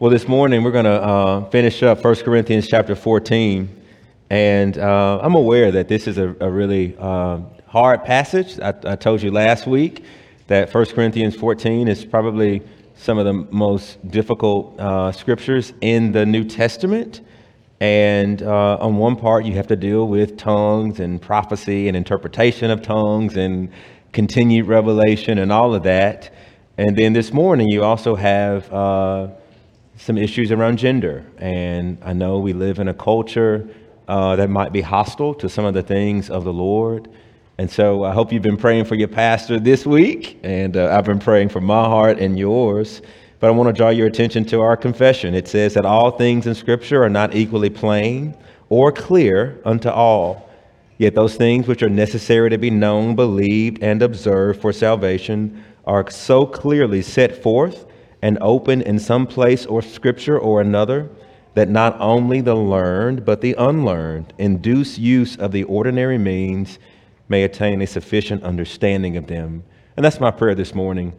Well, this morning we're going to uh, finish up 1 Corinthians chapter 14. And uh, I'm aware that this is a, a really uh, hard passage. I, I, told you last week that 1 Corinthians 14 is probably some of the most difficult uh, scriptures in the New Testament. And uh, on one part, you have to deal with tongues and prophecy and interpretation of tongues and continued revelation and all of that. And then this morning, you also have uh, some issues around gender. And I know we live in a culture uh, that might be hostile to some of the things of the Lord. And so I hope you've been praying for your pastor this week, and uh, I've been praying for my heart and yours. But I want to draw your attention to our confession. It says that all things in Scripture are not equally plain or clear unto all. Yet those things which are necessary to be known, believed, and observed for salvation are so clearly set forth and open in some place or scripture or another, that not only the learned, but the unlearned, induce use of the ordinary means, may attain a sufficient understanding of them. And that's my prayer this morning.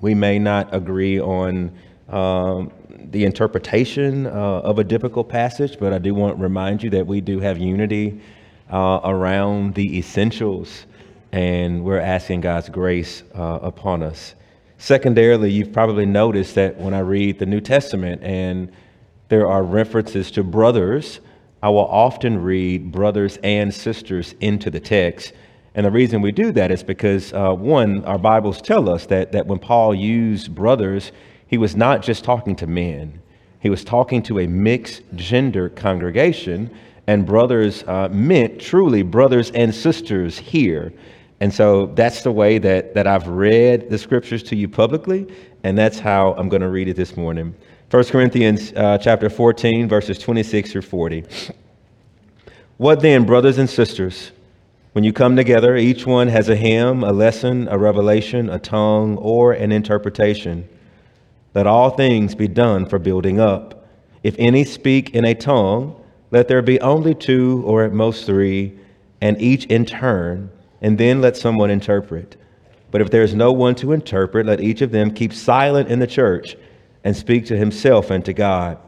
We may not agree on um, the interpretation uh, of a difficult passage, but I do want to remind you that we do have unity uh, around the essentials, and we're asking God's grace uh, upon us. Secondarily, you've probably noticed that when I read the New Testament and there are references to brothers, I will often read brothers and sisters into the text. And the reason we do that is because, uh, one, our Bibles tell us that, that when Paul used brothers, he was not just talking to men, he was talking to a mixed gender congregation. And brothers uh, meant truly brothers and sisters here. And so that's the way that, that I've read the scriptures to you publicly, and that's how I'm going to read it this morning. 1 Corinthians uh, chapter 14, verses 26 through 40. What then, brothers and sisters, when you come together, each one has a hymn, a lesson, a revelation, a tongue, or an interpretation. Let all things be done for building up. If any speak in a tongue, let there be only two or at most three, and each in turn and then let someone interpret. But if there is no one to interpret, let each of them keep silent in the church and speak to himself and to God.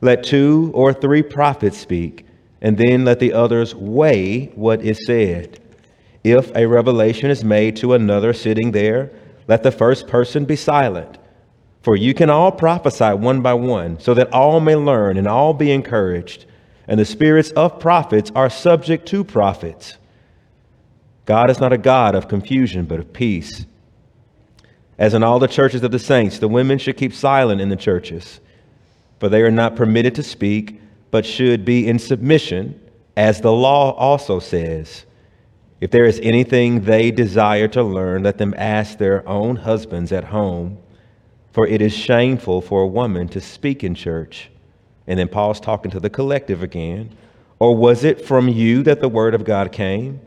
Let two or three prophets speak, and then let the others weigh what is said. If a revelation is made to another sitting there, let the first person be silent. For you can all prophesy one by one, so that all may learn and all be encouraged. And the spirits of prophets are subject to prophets. God is not a God of confusion, but of peace. As in all the churches of the saints, the women should keep silent in the churches, for they are not permitted to speak, but should be in submission, as the law also says. If there is anything they desire to learn, let them ask their own husbands at home, for it is shameful for a woman to speak in church. And then Paul's talking to the collective again. Or was it from you that the word of God came?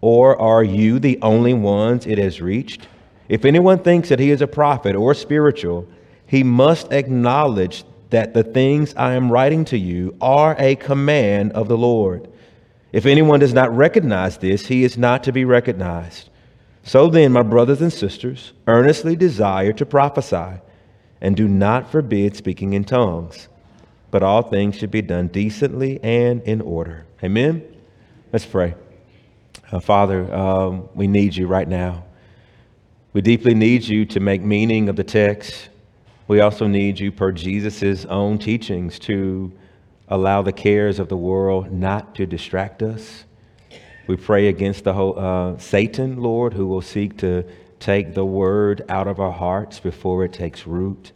Or are you the only ones it has reached? If anyone thinks that he is a prophet or spiritual, he must acknowledge that the things I am writing to you are a command of the Lord. If anyone does not recognize this, he is not to be recognized. So then, my brothers and sisters, earnestly desire to prophesy, and do not forbid speaking in tongues, but all things should be done decently and in order. Amen? Let's pray. Uh, Father, um, we need you right now. We deeply need you to make meaning of the text. We also need you, per Jesus' own teachings, to allow the cares of the world not to distract us. We pray against the whole uh, Satan, Lord, who will seek to take the word out of our hearts before it takes root.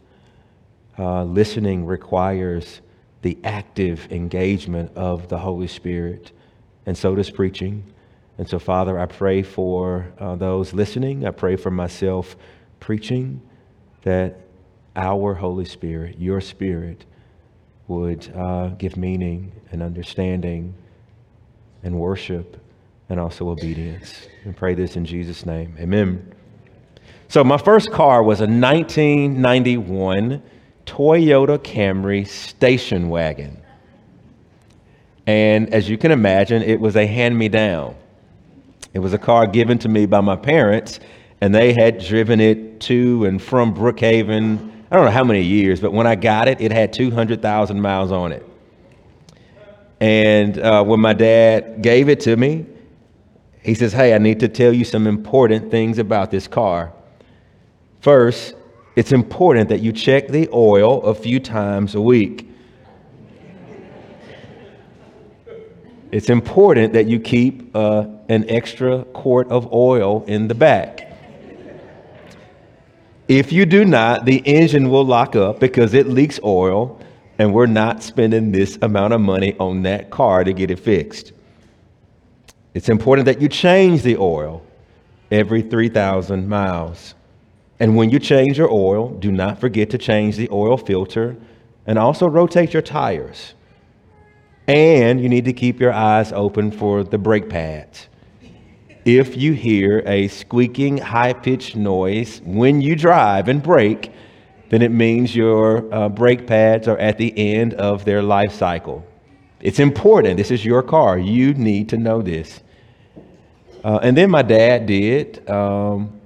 Uh, listening requires the active engagement of the Holy Spirit, and so does preaching. And so, Father, I pray for uh, those listening. I pray for myself preaching that our Holy Spirit, your Spirit, would uh, give meaning and understanding and worship and also obedience. And pray this in Jesus' name. Amen. So, my first car was a 1991 Toyota Camry station wagon. And as you can imagine, it was a hand me down. It was a car given to me by my parents, and they had driven it to and from Brookhaven I don't know how many years, but when I got it, it had 200,000 miles on it. And uh, when my dad gave it to me, he says, Hey, I need to tell you some important things about this car. First, it's important that you check the oil a few times a week. It's important that you keep uh, an extra quart of oil in the back. If you do not, the engine will lock up because it leaks oil, and we're not spending this amount of money on that car to get it fixed. It's important that you change the oil every 3,000 miles. And when you change your oil, do not forget to change the oil filter and also rotate your tires. And you need to keep your eyes open for the brake pads. If you hear a squeaking, high pitched noise when you drive and brake, then it means your uh, brake pads are at the end of their life cycle. It's important. This is your car. You need to know this. Uh, and then my dad did um,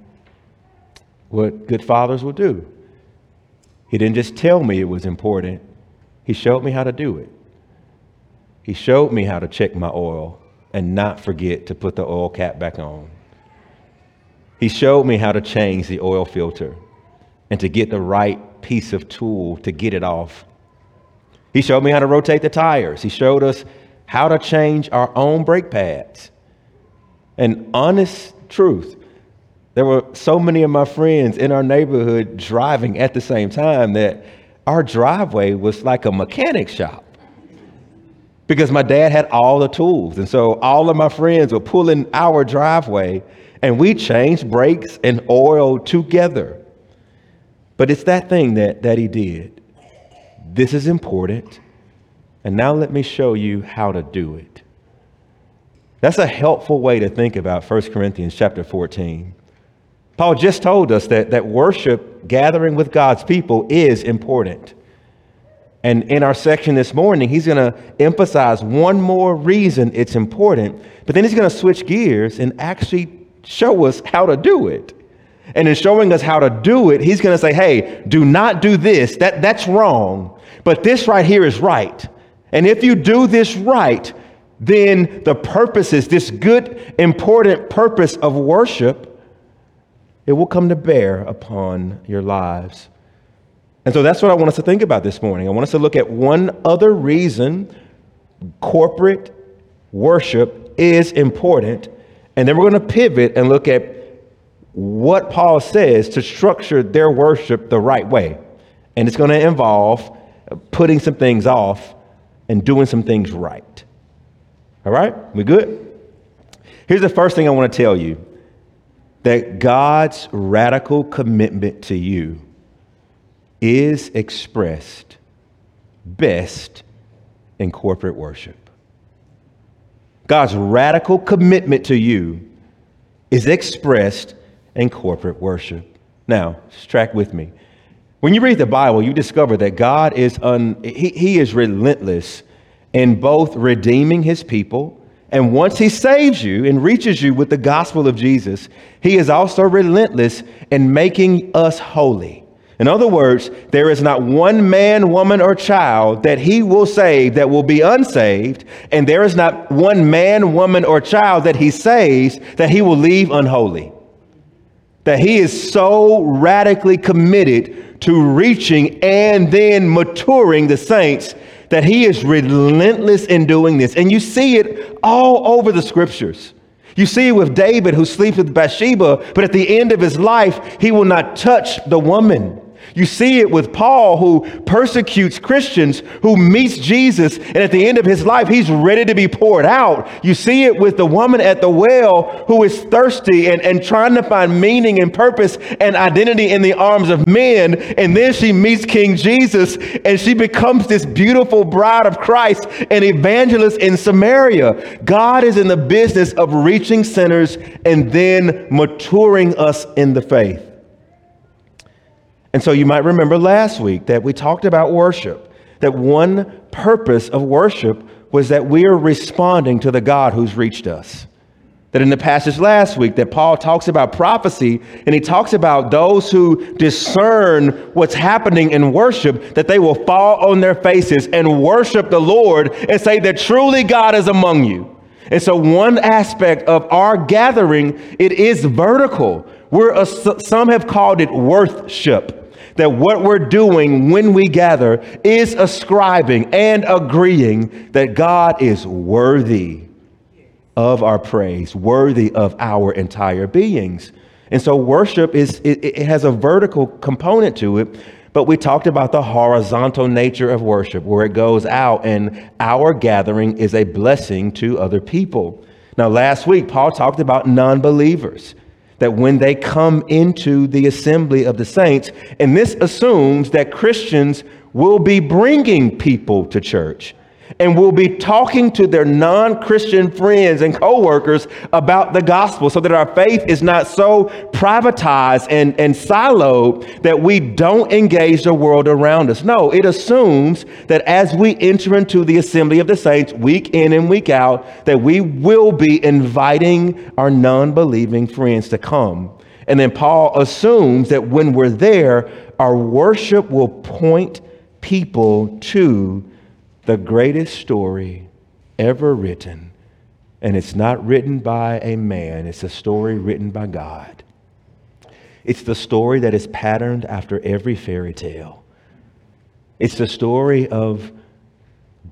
what good fathers will do. He didn't just tell me it was important, he showed me how to do it. He showed me how to check my oil and not forget to put the oil cap back on. He showed me how to change the oil filter and to get the right piece of tool to get it off. He showed me how to rotate the tires. He showed us how to change our own brake pads. And honest truth, there were so many of my friends in our neighborhood driving at the same time that our driveway was like a mechanic shop because my dad had all the tools. And so all of my friends were pulling our driveway and we changed brakes and oil together. But it's that thing that, that he did. This is important. And now let me show you how to do it. That's a helpful way to think about 1 Corinthians chapter 14. Paul just told us that, that worship, gathering with God's people, is important. And in our section this morning, he's going to emphasize one more reason it's important, but then he's going to switch gears and actually show us how to do it. And in showing us how to do it, he's going to say, hey, do not do this. That, that's wrong. But this right here is right. And if you do this right, then the purposes, this good, important purpose of worship, it will come to bear upon your lives. And so that's what I want us to think about this morning. I want us to look at one other reason corporate worship is important. And then we're going to pivot and look at what Paul says to structure their worship the right way. And it's going to involve putting some things off and doing some things right. All right? We good? Here's the first thing I want to tell you that God's radical commitment to you is expressed best in corporate worship. God's radical commitment to you is expressed in corporate worship. Now, track with me. When you read the Bible, you discover that God is un, he, he is relentless in both redeeming his people and once he saves you and reaches you with the gospel of Jesus, he is also relentless in making us holy. In other words, there is not one man, woman, or child that he will save that will be unsaved, and there is not one man, woman, or child that he saves that he will leave unholy. That he is so radically committed to reaching and then maturing the saints that he is relentless in doing this. And you see it all over the scriptures. You see it with David who sleeps with Bathsheba, but at the end of his life, he will not touch the woman. You see it with Paul, who persecutes Christians, who meets Jesus, and at the end of his life, he's ready to be poured out. You see it with the woman at the well who is thirsty and, and trying to find meaning and purpose and identity in the arms of men. And then she meets King Jesus, and she becomes this beautiful bride of Christ, an evangelist in Samaria. God is in the business of reaching sinners and then maturing us in the faith. And so you might remember last week that we talked about worship, that one purpose of worship was that we are responding to the God who's reached us. that in the passage last week that Paul talks about prophecy and he talks about those who discern what's happening in worship that they will fall on their faces and worship the Lord and say that truly God is among you. And so one aspect of our gathering it is vertical. We're some have called it worship. That what we're doing when we gather is ascribing and agreeing that God is worthy of our praise, worthy of our entire beings. And so worship is it, it, has a vertical component to it, but we talked about the horizontal nature of worship where it goes out and our gathering is a blessing to other people. Now last week Paul talked about non-believers that when they come into the assembly of the saints and this assumes that Christians will be bringing people to church and will be talking to their non-Christian friends and co-workers about the gospel so that our faith is not so privatized and, and siloed that we don't engage the world around us. No, it assumes that as we enter into the assembly of the saints week in and week out, that we will be inviting our non-believing friends to come. And then Paul assumes that when we're there, our worship will point people to the greatest story ever written. And it's not written by a man, it's a story written by God. It's the story that is patterned after every fairy tale. It's the story of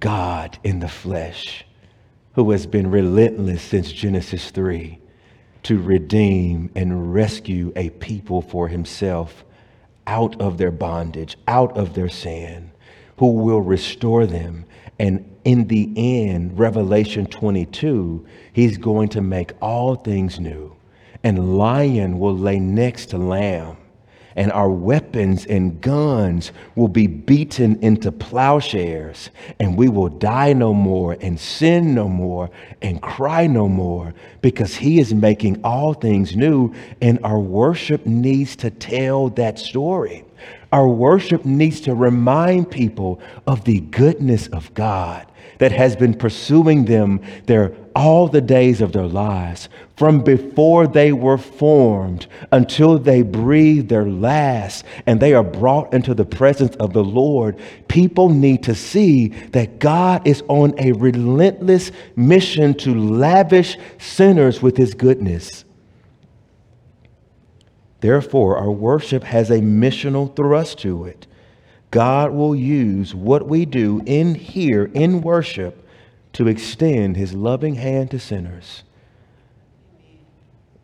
God in the flesh who has been relentless since Genesis 3 to redeem and rescue a people for himself out of their bondage, out of their sin, who will restore them and in the end, Revelation 22, he's going to make all things new. And lion will lay next to lamb. And our weapons and guns will be beaten into plowshares. And we will die no more and sin no more and cry no more because he is making all things new. And our worship needs to tell that story. Our worship needs to remind people of the goodness of God that has been pursuing them their all the days of their lives from before they were formed until they breathe their last and they are brought into the presence of the Lord. People need to see that God is on a relentless mission to lavish sinners with his goodness Therefore, our worship has a missional thrust to it. God will use what we do in here in worship to extend his loving hand to sinners.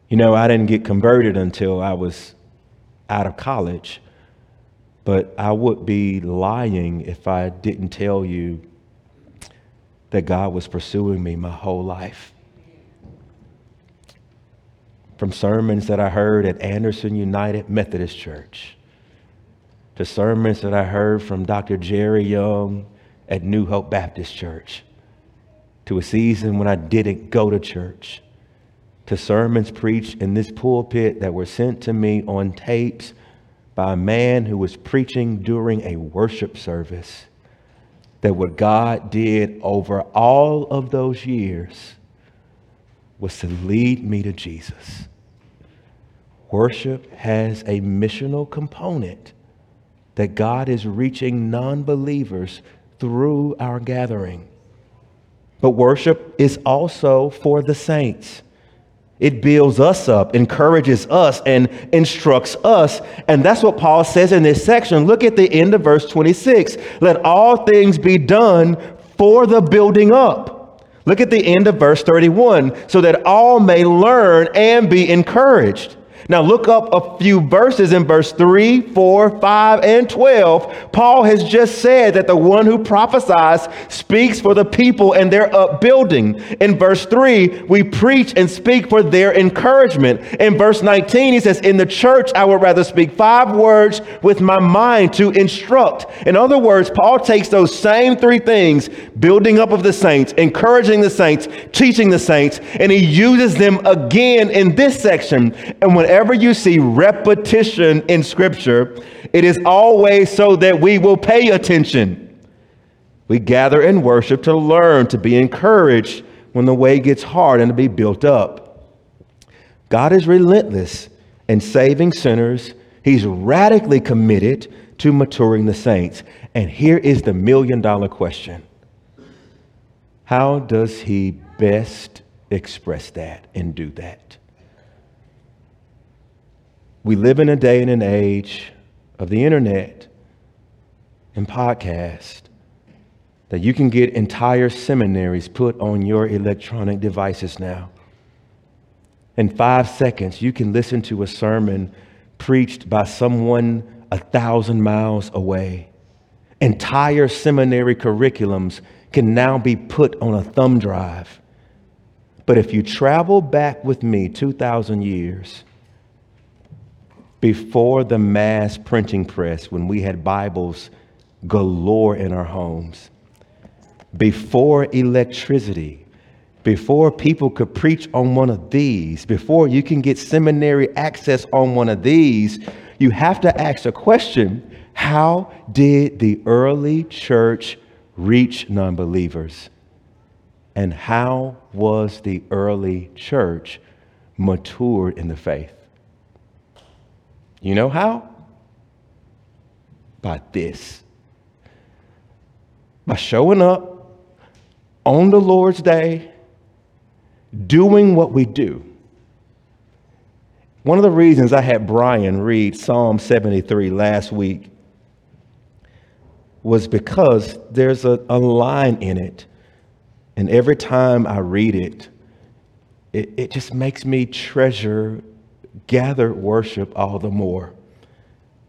You know, I didn't get converted until I was out of college, but I would be lying if I didn't tell you that God was pursuing me my whole life from sermons that I heard at Anderson United Methodist Church to sermons that I heard from Dr. Jerry Young at New Hope Baptist Church to a season when I didn't go to church to sermons preached in this pulpit that were sent to me on tapes by a man who was preaching during a worship service that what God did over all of those years was to lead me to Jesus. Worship has a missional component that God is reaching non believers through our gathering. But worship is also for the saints. It builds us up, encourages us, and instructs us. And that's what Paul says in this section. Look at the end of verse 26. Let all things be done for the building up Look at the end of verse 31 so that all may learn and be encouraged. Now, look up a few verses in verse 3, 4, 5, and 12. Paul has just said that the one who prophesies speaks for the people and their upbuilding. In verse 3, we preach and speak for their encouragement. In verse 19, he says, In the church, I would rather speak five words with my mind to instruct. In other words, Paul takes those same three things building up of the saints, encouraging the saints, teaching the saints, and he uses them again in this section. And when whenever you see repetition in Scripture, it is always so that we will pay attention. We gather in worship to learn, to be encouraged when the way gets hard, and to be built up. God is relentless in saving sinners, He's radically committed to maturing the saints. And here is the million dollar question How does He best express that and do that? We live in a day and an age of the internet and podcast that you can get entire seminaries put on your electronic devices now. In five seconds, you can listen to a sermon preached by someone a thousand miles away. Entire seminary curriculums can now be put on a thumb drive. But if you travel back with me 2,000 years, before the mass printing press, when we had Bibles galore in our homes, before electricity, before people could preach on one of these, before you can get seminary access on one of these, you have to ask a question how did the early church reach non believers? And how was the early church matured in the faith? You know how? By this. By showing up on the Lord's day, doing what we do. One of the reasons I had Brian read Psalm 73 last week was because there's a, a line in it, and every time I read it, it, it just makes me treasure gathered worship all the more.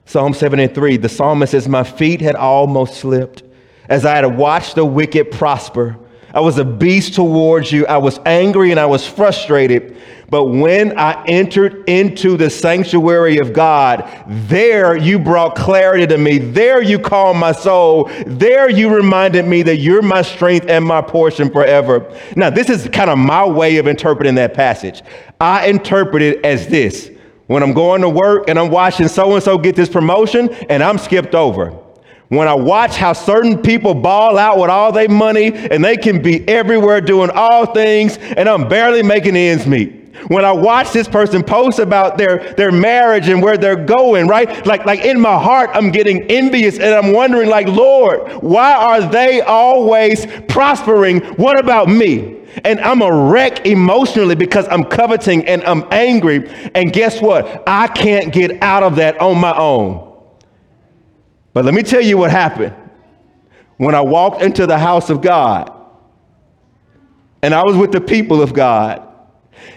Psalm 73, the psalmist says, My feet had almost slipped as I had watched the wicked prosper. I was a beast towards you. I was angry and I was frustrated. But when I entered into the sanctuary of God, there you brought clarity to me. There you calmed my soul. There you reminded me that you're my strength and my portion forever. Now, this is kind of my way of interpreting that passage. I interpret it as this when I'm going to work and I'm watching so and so get this promotion and I'm skipped over when I watch how certain people ball out with all their money and they can be everywhere doing all things and I'm barely making ends meet. When I watch this person post about their, their marriage and where they're going, right? Like, like in my heart, I'm getting envious and I'm wondering, like, Lord, why are they always prospering? What about me? And I'm a wreck emotionally because I'm coveting and I'm angry. And guess what? I can't get out of that on my own. But let me tell you what happened when I walked into the house of God and I was with the people of God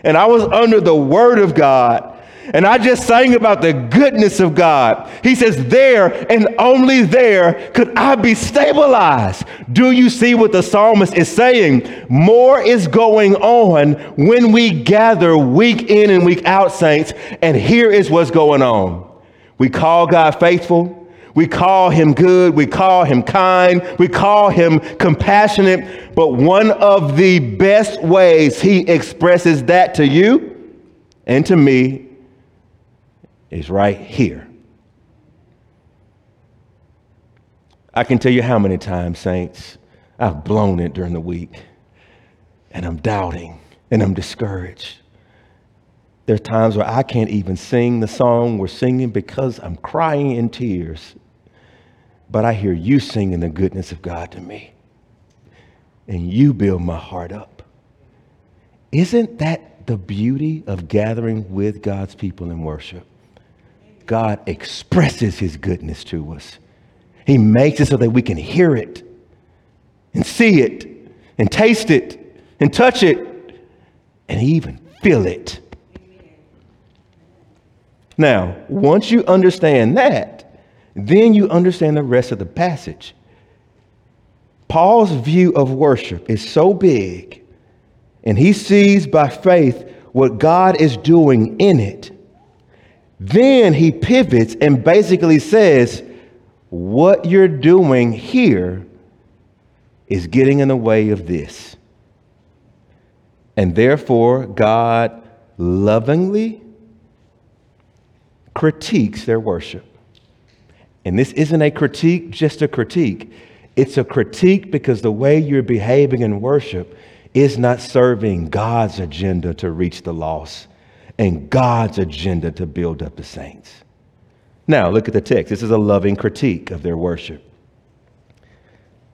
and I was under the word of God. And I just sang about the goodness of God. He says, There and only there could I be stabilized. Do you see what the psalmist is saying? More is going on when we gather week in and week out, saints. And here is what's going on. We call God faithful. We call him good. We call him kind. We call him compassionate. But one of the best ways he expresses that to you and to me is right here. I can tell you how many times, saints, I've blown it during the week and I'm doubting and I'm discouraged. There are times where I can't even sing the song we're singing because I'm crying in tears but I hear you singing the goodness of God to me. And you build my heart up. Isn't that the beauty of gathering with God's people in worship? God expresses his goodness to us. He makes it so that we can hear it and see it and taste it and touch it and even feel it. Now, once you understand that, then you understand the rest of the passage. Paul's view of worship is so big, and he sees by faith what God is doing in it. Then he pivots and basically says, What you're doing here is getting in the way of this. And therefore, God lovingly critiques their worship. And this isn't a critique, just a critique. It's a critique because the way you're behaving in worship is not serving God's agenda to reach the lost. and God's agenda to build up the saints. Now, look at the text. This is a loving critique of their worship.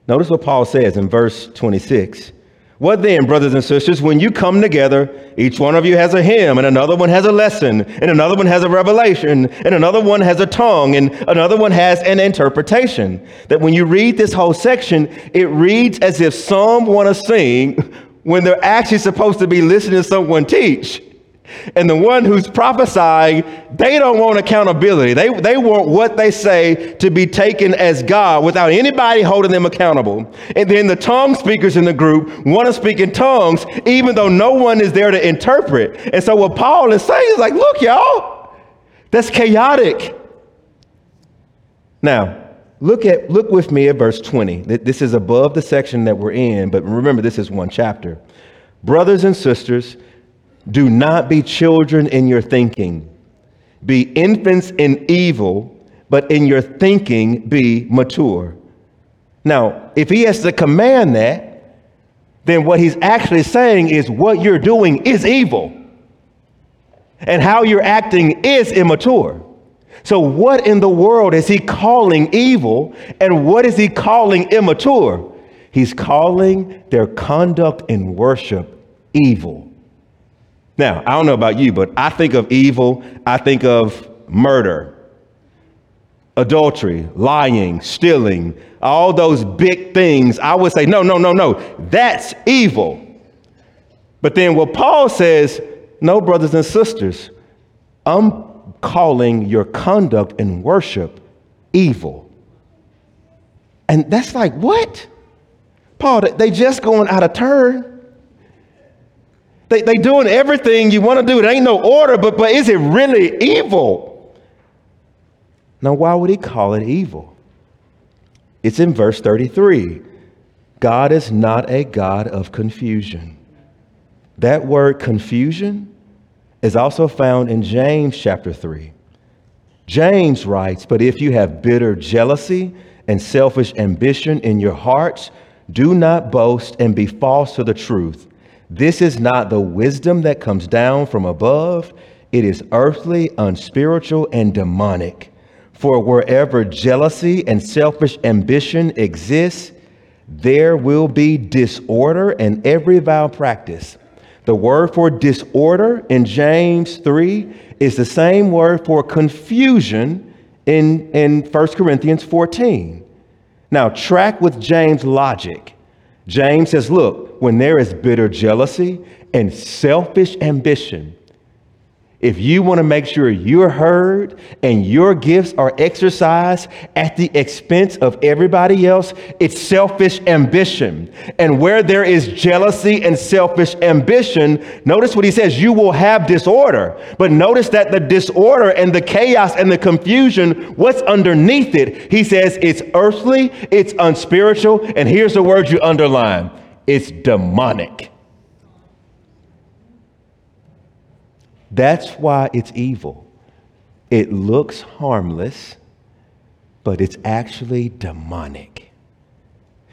Notice what Paul says in verse 26. What then, brothers and sisters, when you come together, each one of you has a hymn, and another one has a lesson, and another one has a revelation, and another one has a tongue, and another one has an interpretation. That when you read this whole section, it reads as if some want to sing when they're actually supposed to be listening to someone teach. And the one who's prophesying, they don't want accountability. They, they want what they say to be taken as God without anybody holding them accountable. And then the tongue speakers in the group want to speak in tongues, even though no one is there to interpret. And so what Paul is saying is like, look, y'all, that's chaotic. Now, look at look with me at verse 20. This is above the section that we're in, but remember this is one chapter. Brothers and sisters, do not be children in your thinking. Be infants in evil, but in your thinking be mature. Now, if he has to command that, then what he's actually saying is what you're doing is evil. And how you're acting is immature. So, what in the world is he calling evil and what is he calling immature? He's calling their conduct in worship evil. Now, I don't know about you, but I think of evil, I think of murder, adultery, lying, stealing, all those big things. I would say, no, no, no, no, that's evil. But then what Paul says, no, brothers and sisters, I'm calling your conduct in worship evil. And that's like, what? Paul, they just going out of turn. They, they doing everything you want to do. It ain't no order, but, but is it really evil? Now, why would he call it evil? It's in verse 33. God is not a God of confusion. That word confusion is also found in James chapter 3. James writes, But if you have bitter jealousy and selfish ambition in your hearts, do not boast and be false to the truth. This is not the wisdom that comes down from above. It is earthly, unspiritual, and demonic. For wherever jealousy and selfish ambition exists, there will be disorder and every vile practice. The word for disorder in James 3 is the same word for confusion in, in 1 Corinthians 14. Now, track with James' logic. James says, Look, when there is bitter jealousy and selfish ambition, if you want to make sure you're heard and your gifts are exercised at the expense of everybody else, it's selfish ambition. And where there is jealousy and selfish ambition, notice what he says you will have disorder. But notice that the disorder and the chaos and the confusion, what's underneath it? He says it's earthly, it's unspiritual, and here's the word you underline it's demonic. That's why it's evil. It looks harmless, but it's actually demonic.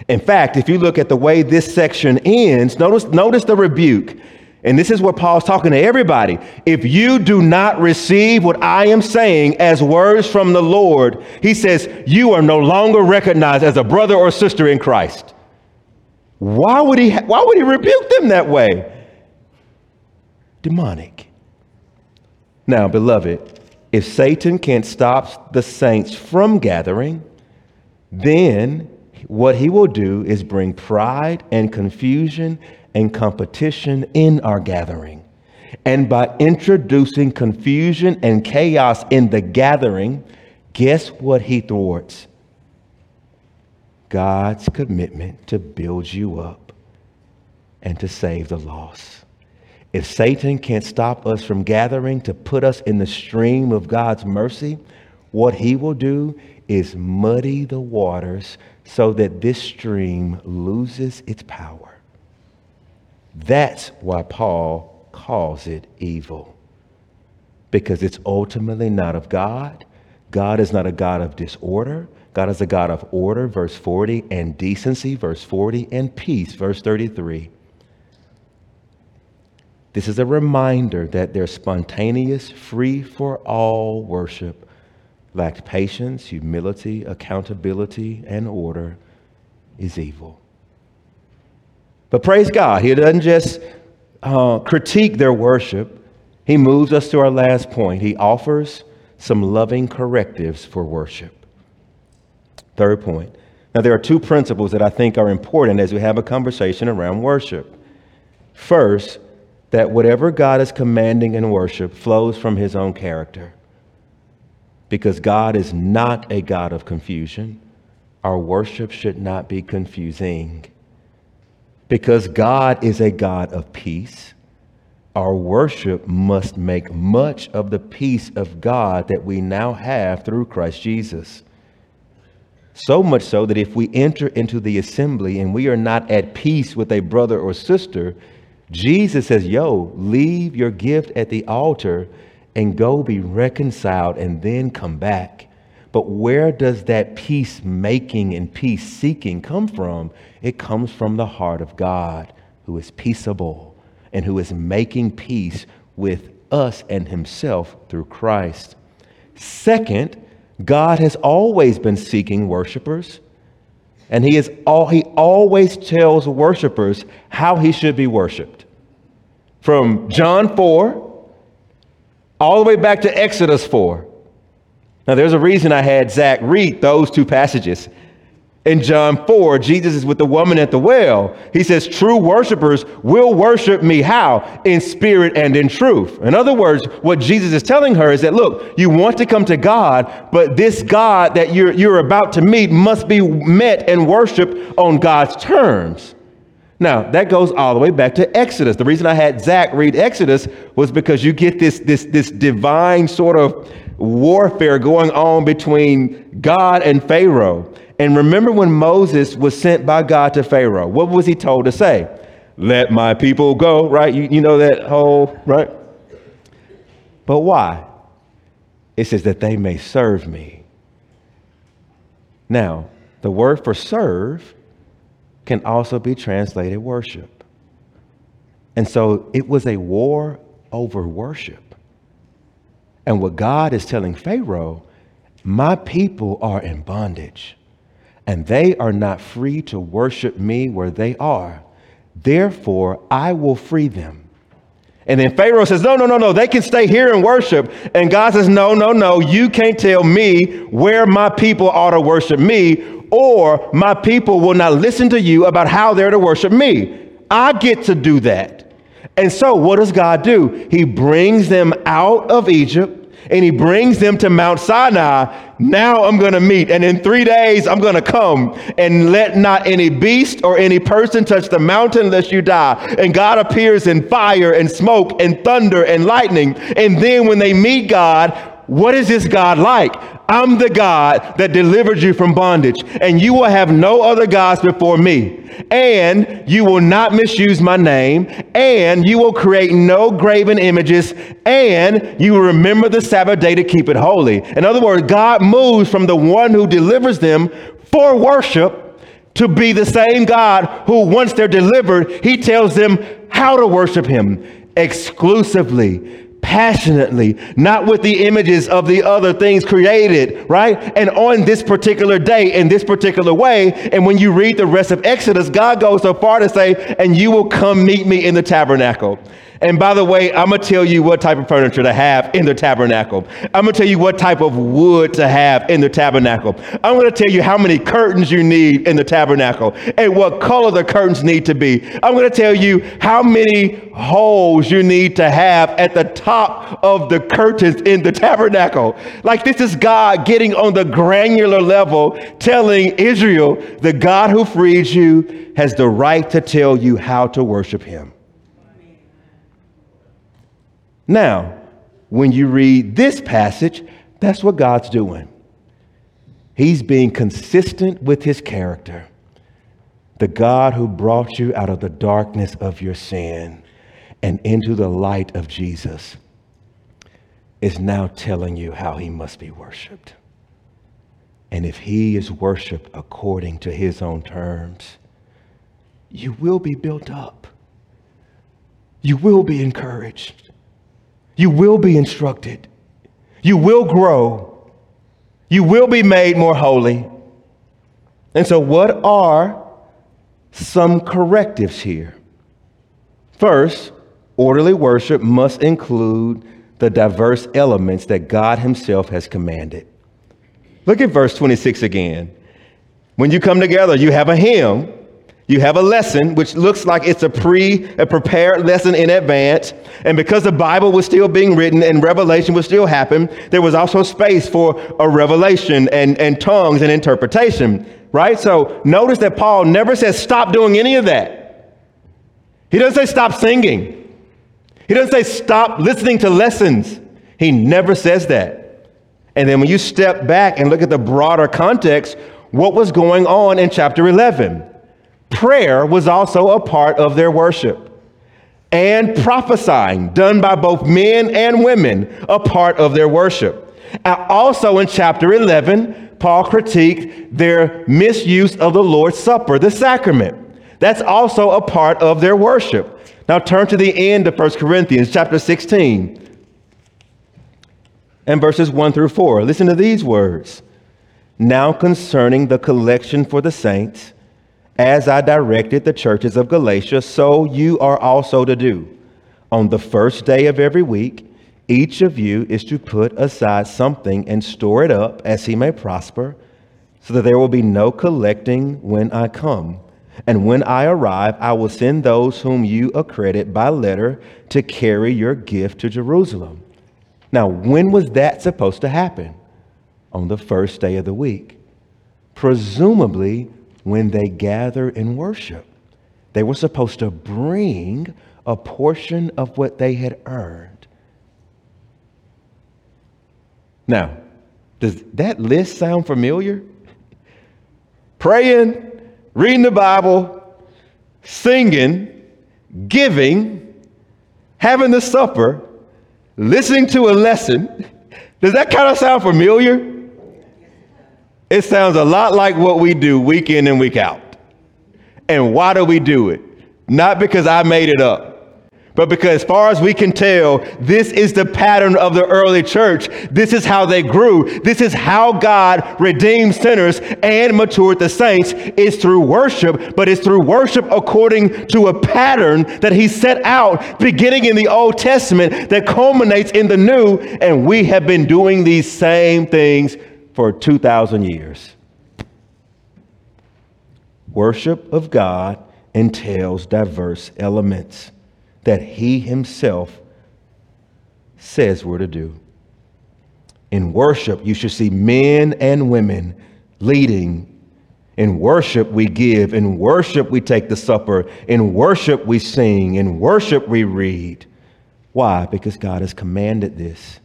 In fact, if you look at the way this section ends, notice, notice the rebuke. And this is what Paul's talking to everybody. If you do not receive what I am saying as words from the Lord, he says, you are no longer recognized as a brother or sister in Christ. Why would he, why would he rebuke them that way? Demonic. Now, beloved, if Satan can't stop the saints from gathering, then what he will do is bring pride and confusion and competition in our gathering. And by introducing confusion and chaos in the gathering, guess what he thwarts? God's commitment to build you up and to save the lost. If Satan can't stop us from gathering to put us in the stream of God's mercy, what he will do is muddy the waters so that this stream loses its power. That's why Paul calls it evil, because it's ultimately not of God. God is not a God of disorder. God is a God of order, verse 40, and decency, verse 40, and peace, verse 33. This is a reminder that their spontaneous, free for all worship lacked patience, humility, accountability, and order is evil. But praise God, He doesn't just uh, critique their worship, He moves us to our last point. He offers some loving correctives for worship. Third point. Now, there are two principles that I think are important as we have a conversation around worship. First, that whatever God is commanding in worship flows from his own character. Because God is not a God of confusion, our worship should not be confusing. Because God is a God of peace, our worship must make much of the peace of God that we now have through Christ Jesus. So much so that if we enter into the assembly and we are not at peace with a brother or sister, Jesus says, Yo, leave your gift at the altar and go be reconciled and then come back. But where does that peace making and peace seeking come from? It comes from the heart of God, who is peaceable and who is making peace with us and himself through Christ. Second, God has always been seeking worshipers, and he, is all, he always tells worshipers how he should be worshiped. From John 4 all the way back to Exodus 4. Now, there's a reason I had Zach read those two passages in John 4, Jesus is with the woman at the well. He says, True worshipers will worship me how? In spirit and in truth. In other words, what Jesus is telling her is that, look, you want to come to God, but this God that you're, you're about to meet must be met and worshiped on God's terms. Now, that goes all the way back to Exodus. The reason I had Zach read Exodus was because you get this, this, this divine sort of warfare going on between God and Pharaoh. And remember when Moses was sent by God to Pharaoh, what was he told to say? Let my people go, right? You, you know that whole, right? But why? It says that they may serve me. Now, the word for serve can also be translated worship. And so it was a war over worship. And what God is telling Pharaoh, my people are in bondage and they are not free to worship me where they are. Therefore, I will free them. And then Pharaoh says, No, no, no, no, they can stay here and worship. And God says, No, no, no, you can't tell me where my people ought to worship me, or my people will not listen to you about how they're to worship me. I get to do that. And so, what does God do? He brings them out of Egypt and he brings them to Mount Sinai. Now I'm going to meet, and in three days I'm going to come, and let not any beast or any person touch the mountain lest you die. And God appears in fire and smoke and thunder and lightning. And then when they meet God, what is this God like? I'm the God that delivered you from bondage, and you will have no other gods before me. And you will not misuse my name, and you will create no graven images, and you will remember the Sabbath day to keep it holy. In other words, God moves from the one who delivers them for worship to be the same God who, once they're delivered, he tells them how to worship him exclusively passionately, not with the images of the other things created, right? And on this particular day, in this particular way. And when you read the rest of Exodus, God goes so far to say, and you will come meet me in the tabernacle. And by the way, I'm going to tell you what type of furniture to have in the tabernacle. I'm going to tell you what type of wood to have in the tabernacle. I'm going to tell you how many curtains you need in the tabernacle and what color the curtains need to be. I'm going to tell you how many holes you need to have at the top of the curtains in the tabernacle. Like this is God getting on the granular level, telling Israel, the God who freed you has the right to tell you how to worship him. Now, when you read this passage, that's what God's doing. He's being consistent with his character. The God who brought you out of the darkness of your sin and into the light of Jesus is now telling you how he must be worshiped. And if he is worshiped according to his own terms, you will be built up. you will be encouraged. You will be instructed. You will grow. You will be made more holy. And so, what are some correctives here? First, orderly worship must include the diverse elements that God Himself has commanded. Look at verse 26 again. When you come together, you have a hymn you have a lesson which looks like it's a pre a prepared lesson in advance. And because the bible was still being written and revelation was still happening there was also space for a revelation and, and tongues and interpretation right? So notice that paul never says stop doing any of that. He doesn't say stop singing. He doesn't say stop listening to lessons. He never says that. And then when you step back and look at the broader context what was going on in chapter 11 prayer was also a part of their worship. And prophesying, done by both men and women, a part of their worship. Uh, also in chapter 11, Paul critiqued their misuse of the Lord's Supper, the sacrament. That's also a part of their worship. Now turn to the end of 1 Corinthians chapter 16 and verses 1 through 4. Listen to these words. Now concerning the collection for the saints, as I directed the churches of Galatia, so you are also to do. On the first day of every week, each of you is to put aside something and store it up as he may prosper, so that there will be no collecting when I come. And when I arrive, I will send those whom you accredit by letter to carry your gift to Jerusalem. Now, when was that supposed to happen? On the first day of the week. Presumably, when they gather in worship. They were supposed to bring a portion of what they had earned. Now, does that list sound familiar? Praying, reading the Bible, singing, giving, having the supper, listening to a lesson. Does that kind of sound familiar? It sounds a lot like what we do week in and week out. And why do we do it? Not because I made it up, but because, as far as we can tell, this is the pattern of the early church. This is how they grew. This is how God redeemed sinners and matured the saints. It's through worship, but it's through worship according to a pattern that He set out beginning in the Old Testament that culminates in the New. And we have been doing these same things for 2,000 years. Worship of God entails diverse elements that He Himself says we're to do. In worship, you should see men and women leading. In worship, we give. In worship, we take the supper. In worship, we sing. In worship, we read. Why? Because God has commanded this.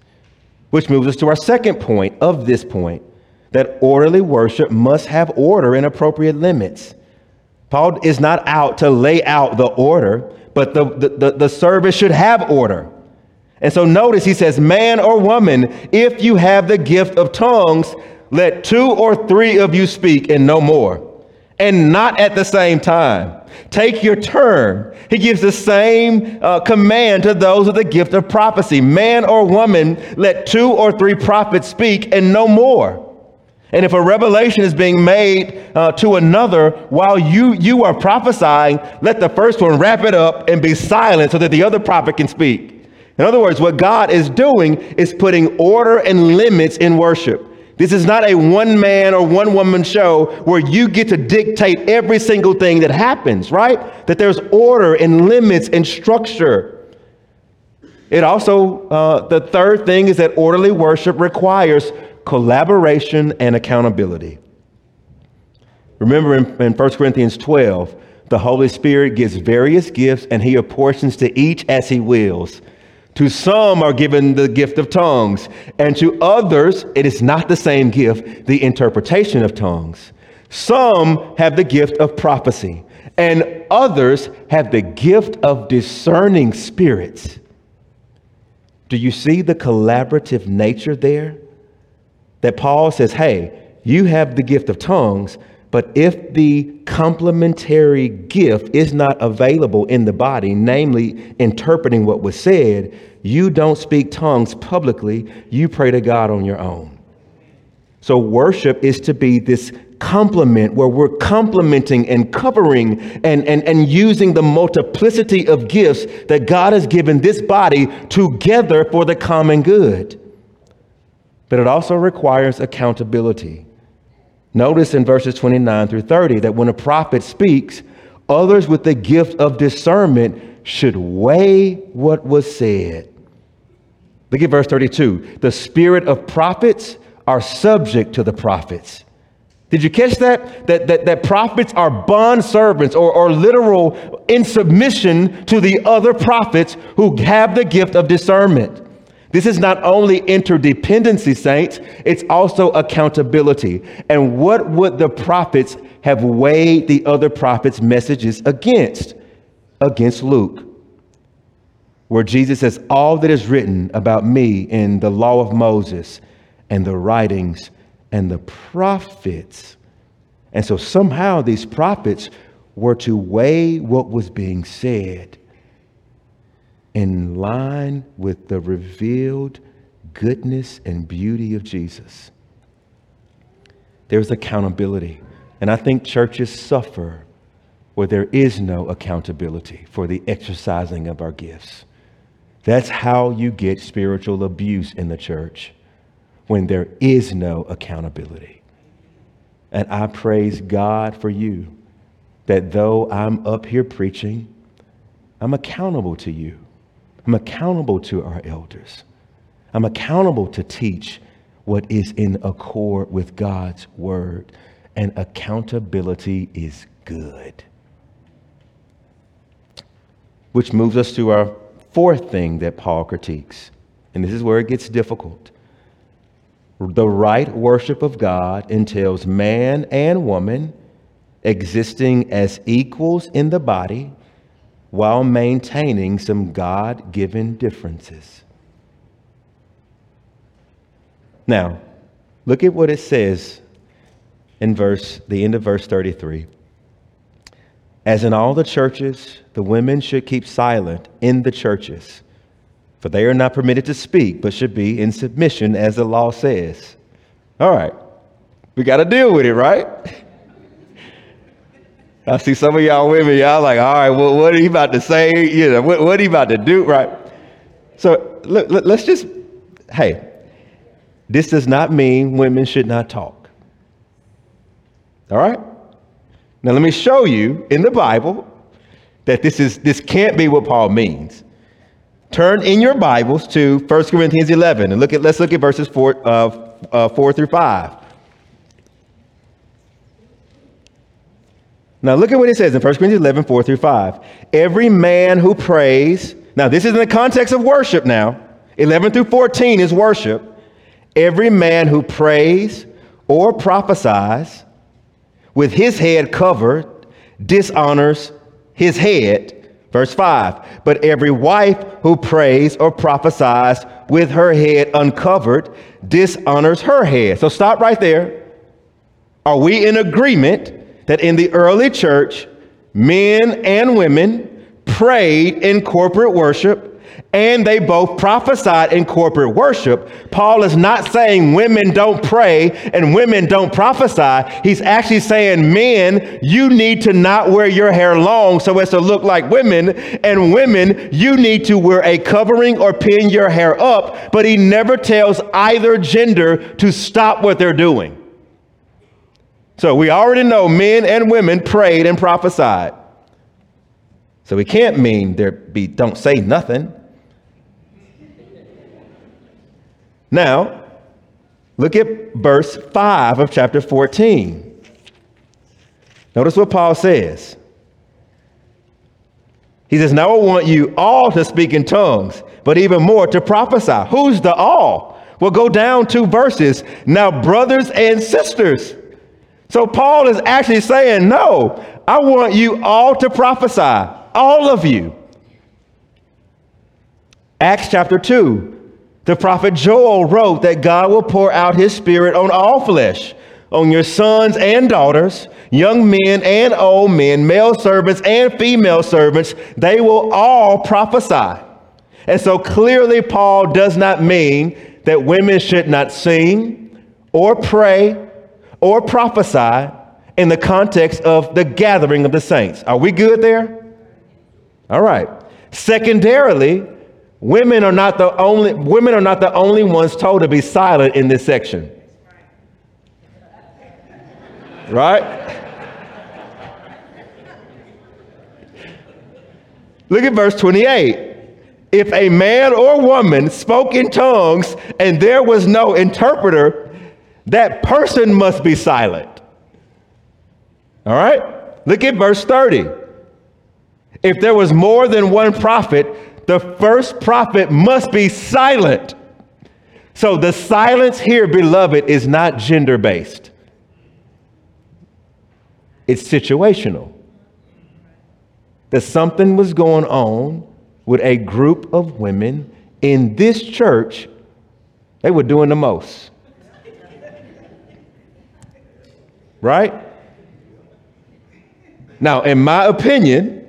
Which moves us to our second point of this point that orderly worship must have order and appropriate limits. Paul is not out to lay out the order, but the, the, the, service should have order. And so notice he says, Man or woman, if you have the gift of tongues, let two or three of you speak and no more, and not at the same time. Take your turn. He gives the same uh, command to those with the gift of prophecy. Man or woman, let two or three prophets speak and no more. And if a revelation is being made uh, to another while you, you are prophesying, let the first one wrap it up and be silent so that the other prophet can speak. In other words, what God is doing is putting order and limits in worship. This is not a one man or one woman show where you get to dictate every single thing that happens, right? That there's order and limits and structure. It also, uh, the third thing is that orderly worship requires collaboration and accountability. Remember in, in 1 Corinthians 12, the Holy Spirit gives various gifts and he apportions to each as he wills. To some are given the gift of tongues, and to others it is not the same gift, the interpretation of tongues. Some have the gift of prophecy, and others have the gift of discerning spirits. Do you see the collaborative nature there? That Paul says, hey, you have the gift of tongues, But if the complementary gift is not available in the body, namely interpreting what was said, you don't speak tongues publicly, you pray to God on your own. So, worship is to be this complement where we're complementing and covering and, and, and using the multiplicity of gifts that God has given this body together for the common good. But it also requires accountability. Notice in verses 29 through 30 that when a prophet speaks, others with the gift of discernment should weigh what was said. Look at verse 32. The spirit of prophets are subject to the prophets. Did you catch that? That, that, that prophets are bond servants or, or literal in submission to the other prophets who have the gift of discernment. This is not only interdependency, saints, it's also accountability. And what would the prophets have weighed the other prophets' messages against? Against Luke, where Jesus says, All that is written about me in the law of Moses and the writings and the prophets. And so somehow these prophets were to weigh what was being said in line with the revealed goodness and beauty of Jesus. There's accountability. And I think churches suffer where there is no accountability for the exercising of our gifts. That's how you get spiritual abuse in the church when there is no accountability. And I praise God for you that though I'm up here preaching, I'm accountable to you. I'm accountable to our elders. I'm accountable to teach what is in accord with God's word. And accountability is good. Which moves us to our fourth thing that Paul critiques. And this is where it gets difficult. The right worship of God entails man and woman existing as equals in the body while maintaining some God given differences. Now, look at what it says in verse the end of verse 33. As in all the churches, the women should keep silent in the churches, for they are not permitted to speak, but should be in submission as the law says. All right. We got to deal with it, right? I see some of y'all women, y'all like, all right, well, what are he about to say? You know, what, what are he about to do? Right. So look, let's just, hey, this does not mean women should not talk. All right? Now let me show you in the Bible that this is this can't be what Paul means. Turn in your Bibles to 1 Corinthians 11 and look at let's look at verses 4, uh, uh, 4 through 5. Now, look at what it says in 1 Corinthians 11, 4 through 5. Every man who prays, now this is in the context of worship now. 11 through 14 is worship. Every man who prays or prophesies with his head covered dishonors his head. Verse 5. But every wife who prays or prophesies with her head uncovered dishonors her head. So stop right there. Are we in agreement that in the early church, men and women prayed in corporate worship and they both prophesied in corporate worship. Paul is not saying women don't pray and women don't prophesy. He's actually saying, men, you need to not wear your hair long so as to look like women, and women, you need to wear a covering or pin your hair up. But he never tells either gender to stop what they're doing. So we already know men and women prayed and prophesied. So we can't mean there be don't say nothing. Now, look at verse 5 of chapter 14. Notice what Paul says. He says, Now I want you all to speak in tongues, but even more to prophesy. Who's the all? Well, go down two verses. Now, brothers and sisters, so Paul is actually saying, No, I want you all to prophesy, all of you. Acts chapter 2, the prophet Joel wrote that God will pour out his spirit on all flesh. on your sons and daughters, young men and old men, male servants and female servants. They will all prophesy. And so clearly, Paul does not mean that women should not sing or pray or prophesy in the context of the gathering of the saints. Are we good there? All right. Secondarily, women are not the only women are not the only ones told to be silent in this section. Right? Look at verse 28. If a man or woman spoke in tongues and there was no interpreter, that person must be silent. All right? Look at verse 30. If there was more than one prophet, the first prophet must be silent. So the silence here, beloved, is not gender based, it's situational. That something was going on with a group of women in this church, they were doing the most. Right? Now, in my opinion,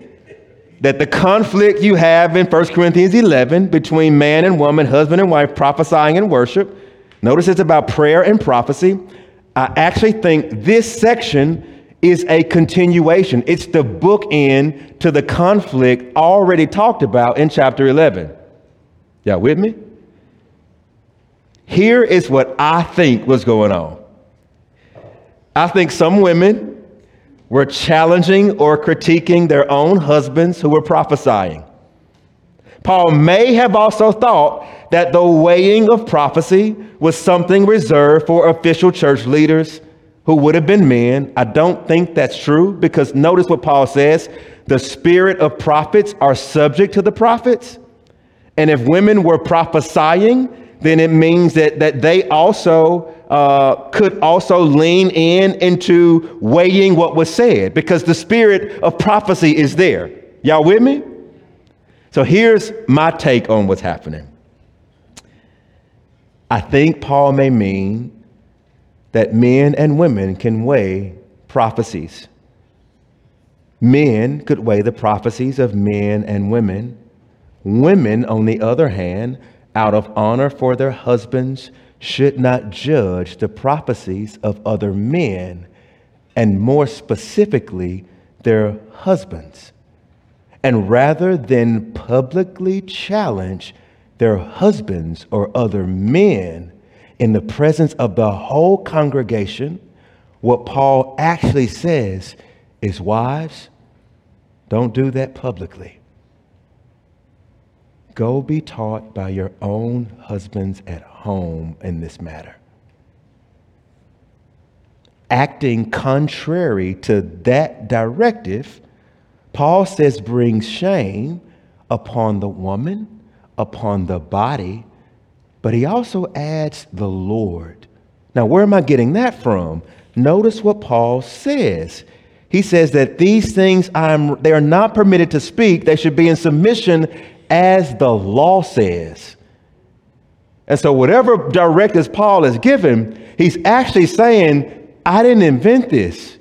that the conflict you have in 1 Corinthians 11 between man and woman, husband and wife, prophesying and worship, notice it's about prayer and prophecy. I actually think this section is a continuation. It's the bookend to the conflict already talked about in chapter 11. Y'all with me? Here is what I think was going on. I think some women were challenging or critiquing their own husbands who were prophesying. Paul may have also thought that the weighing of prophecy was something reserved for official church leaders who would have been men. I don't think that's true because notice what Paul says the spirit of prophets are subject to the prophets. And if women were prophesying, then it means that, that they also uh, could also lean in into weighing what was said because the spirit of prophecy is there. Y'all with me? So here's my take on what's happening. I think Paul may mean that men and women can weigh prophecies. Men could weigh the prophecies of men and women. Women, on the other hand, out of honor for their husbands, should not judge the prophecies of other men, and more specifically, their husbands. And rather than publicly challenge their husbands or other men in the presence of the whole congregation, what Paul actually says is, Wives, don't do that publicly. Go be taught by your own husbands at home in this matter. Acting contrary to that directive, Paul says brings shame upon the woman, upon the body, but he also adds the Lord. Now, where am I getting that from? Notice what Paul says. He says that these things I'm, they are not permitted to speak, they should be in submission as the law says. And so, whatever directives Paul is given, he's actually saying, I didn't invent this.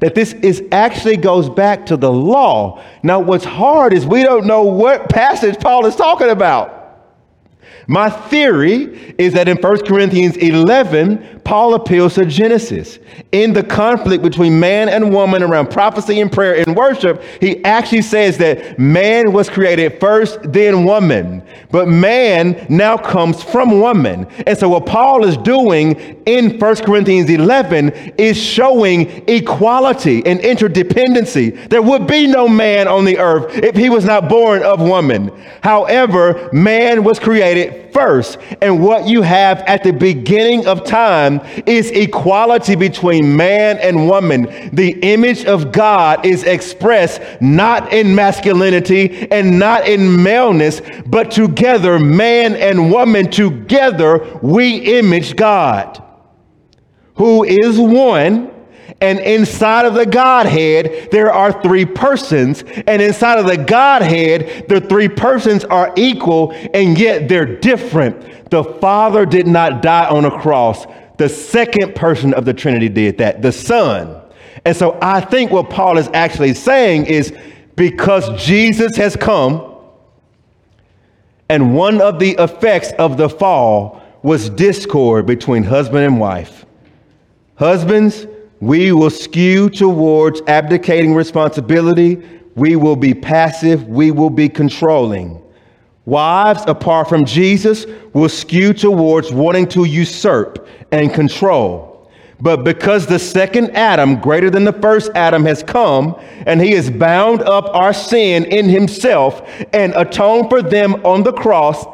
That this is actually goes back to the law. Now, what's hard is we don't know what passage Paul is talking about. My theory is that in 1 Corinthians 11, Paul appeals to Genesis. In the conflict between man and woman around prophecy and prayer and worship, he actually says that man was created first, then woman. But man now comes from woman. And so what Paul is doing in 1 Corinthians 11 is showing equality and interdependency. There would be no man on the earth if he was not born of woman. However, man was created first. And what you have at the beginning of time is equality between man and woman. The image of God is expressed not in masculinity and not in maleness, but together, man and woman together, we image God, who is one and inside of the Godhead, there are three persons. And inside of the Godhead, the three persons are equal, and yet they're different. The Father did not die on a cross. The second person of the Trinity did that, the Son. And so I think what Paul is actually saying is because Jesus has come, and one of the effects of the fall was discord between husband and wife. Husbands, we will skew towards abdicating responsibility. We will be passive. We will be controlling. Wives, apart from Jesus, will skew towards wanting to usurp and control. But because the second Adam, greater than the first Adam, has come, and he has bound up our sin in himself and atoned for them on the cross,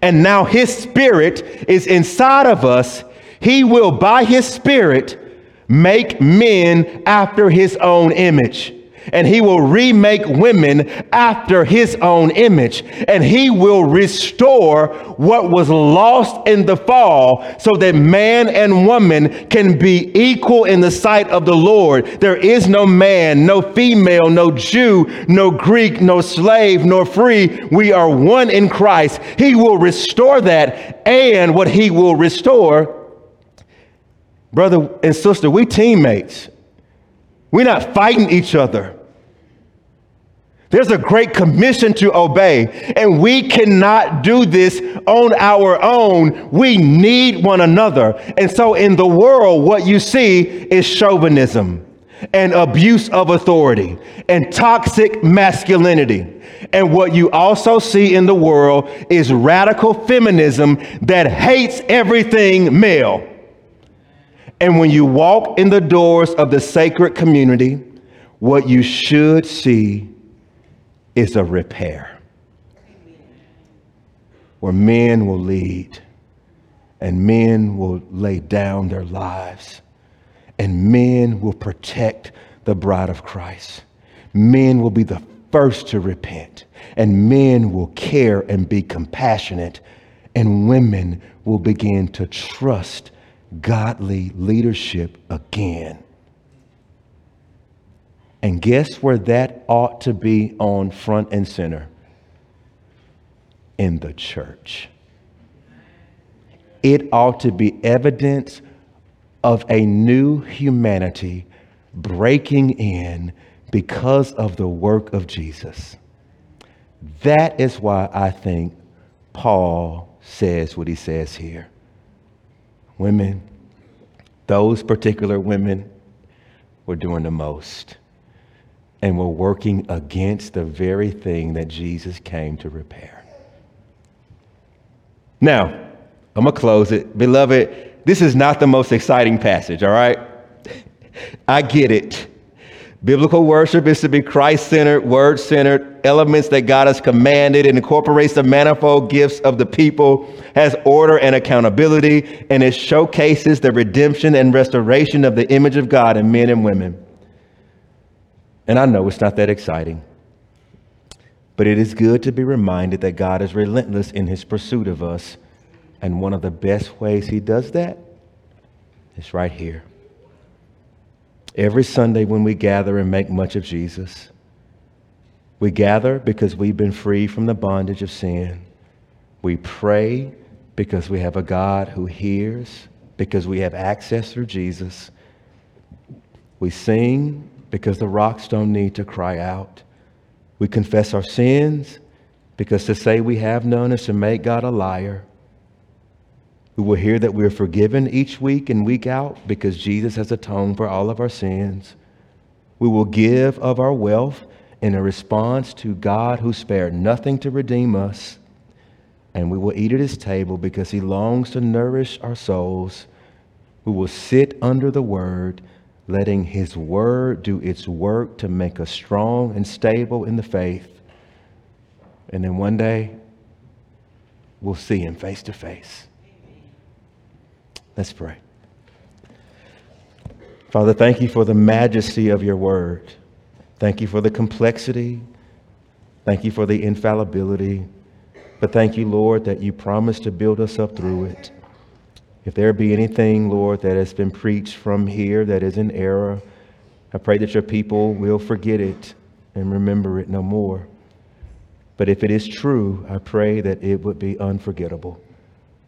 and now his spirit is inside of us, he will, by his spirit, make men after his own image and he will remake women after his own image, and he will restore what was lost in the fall so that man and woman can be equal in the sight of the Lord. There is no man, no female, no Jew, no Greek, no slave, nor free. We are one in Christ. He will restore that, and what he will restore, brother and sister, we teammates. We're not fighting each other. There's a great commission to obey, and we cannot do this on our own. We need one another. And so, in the world, what you see is chauvinism and abuse of authority and toxic masculinity. And what you also see in the world is radical feminism that hates everything male. And when you walk in the doors of the sacred community, what you should see is a repair where men will lead and men will lay down their lives and men will protect the bride of Christ. Men will be the first to repent and men will care and be compassionate and women will begin to trust godly leadership again. And guess where that ought to be on front and center? In the church. It ought to be evidence of a new humanity breaking in because of the work of Jesus. That is why I think Paul says what he says here. Women, those particular women were doing the most and we're working against the very thing that Jesus came to repair. Now, I'm going to close it. Beloved, this is not the most exciting passage, all right? I get it. Biblical worship is to be Christ centered, word centered, elements that God has commanded, and incorporates the manifold gifts of the people, has order and accountability, and it showcases the redemption and restoration of the image of God in men and women. And I know it's not that exciting, but it is good to be reminded that God is relentless in his pursuit of us. And one of the best ways he does that is right here. Every Sunday when we gather and make much of Jesus, we gather because we've been free from the bondage of sin. We pray because we have a God who hears, because we have access through Jesus. We sing because the rocks don't need to cry out. We confess our sins because to say we have none is to make God a liar. We will hear that we are forgiven each week and week out because Jesus has atoned for all of our sins. We will give of our wealth in a response to God who spared nothing to redeem us. And we will eat at his table because he longs to nourish our souls. We will sit under the word letting His Word do its work to make us strong and stable in the faith. And then one day, we'll see Him face to face. Let's pray. Father, thank you for the majesty of your Word. Thank you for the complexity. Thank you for the infallibility. But thank you, Lord, that you promised to build us up through it. If there be anything, Lord, that has been preached from here that is in error, I pray that your people will forget it and remember it no more. But if it is true, I pray that it would be unforgettable.